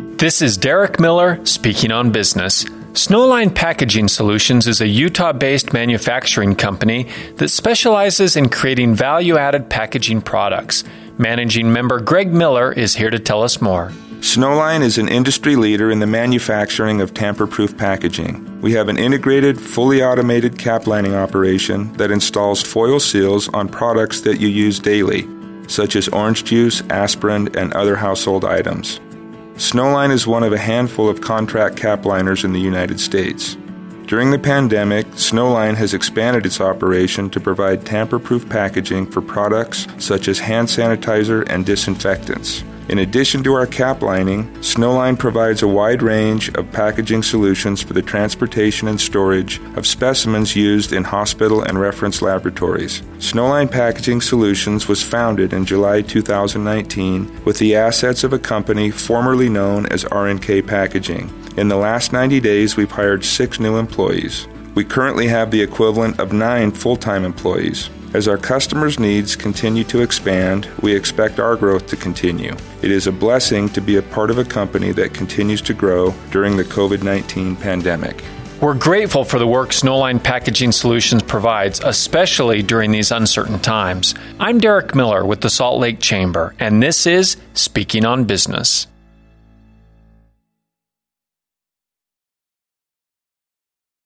This is Derek Miller speaking on business. Snowline Packaging Solutions is a Utah based manufacturing company that specializes in creating value added packaging products. Managing member Greg Miller is here to tell us more. Snowline is an industry leader in the manufacturing of tamper proof packaging. We have an integrated, fully automated cap lining operation that installs foil seals on products that you use daily, such as orange juice, aspirin, and other household items. Snowline is one of a handful of contract capliners in the United States. During the pandemic, Snowline has expanded its operation to provide tamper proof packaging for products such as hand sanitizer and disinfectants. In addition to our cap lining, Snowline provides a wide range of packaging solutions for the transportation and storage of specimens used in hospital and reference laboratories. Snowline Packaging Solutions was founded in July 2019 with the assets of a company formerly known as R&K Packaging. In the last 90 days, we've hired six new employees. We currently have the equivalent of nine full time employees. As our customers' needs continue to expand, we expect our growth to continue. It is a blessing to be a part of a company that continues to grow during the COVID 19 pandemic. We're grateful for the work Snowline Packaging Solutions provides, especially during these uncertain times. I'm Derek Miller with the Salt Lake Chamber, and this is Speaking on Business.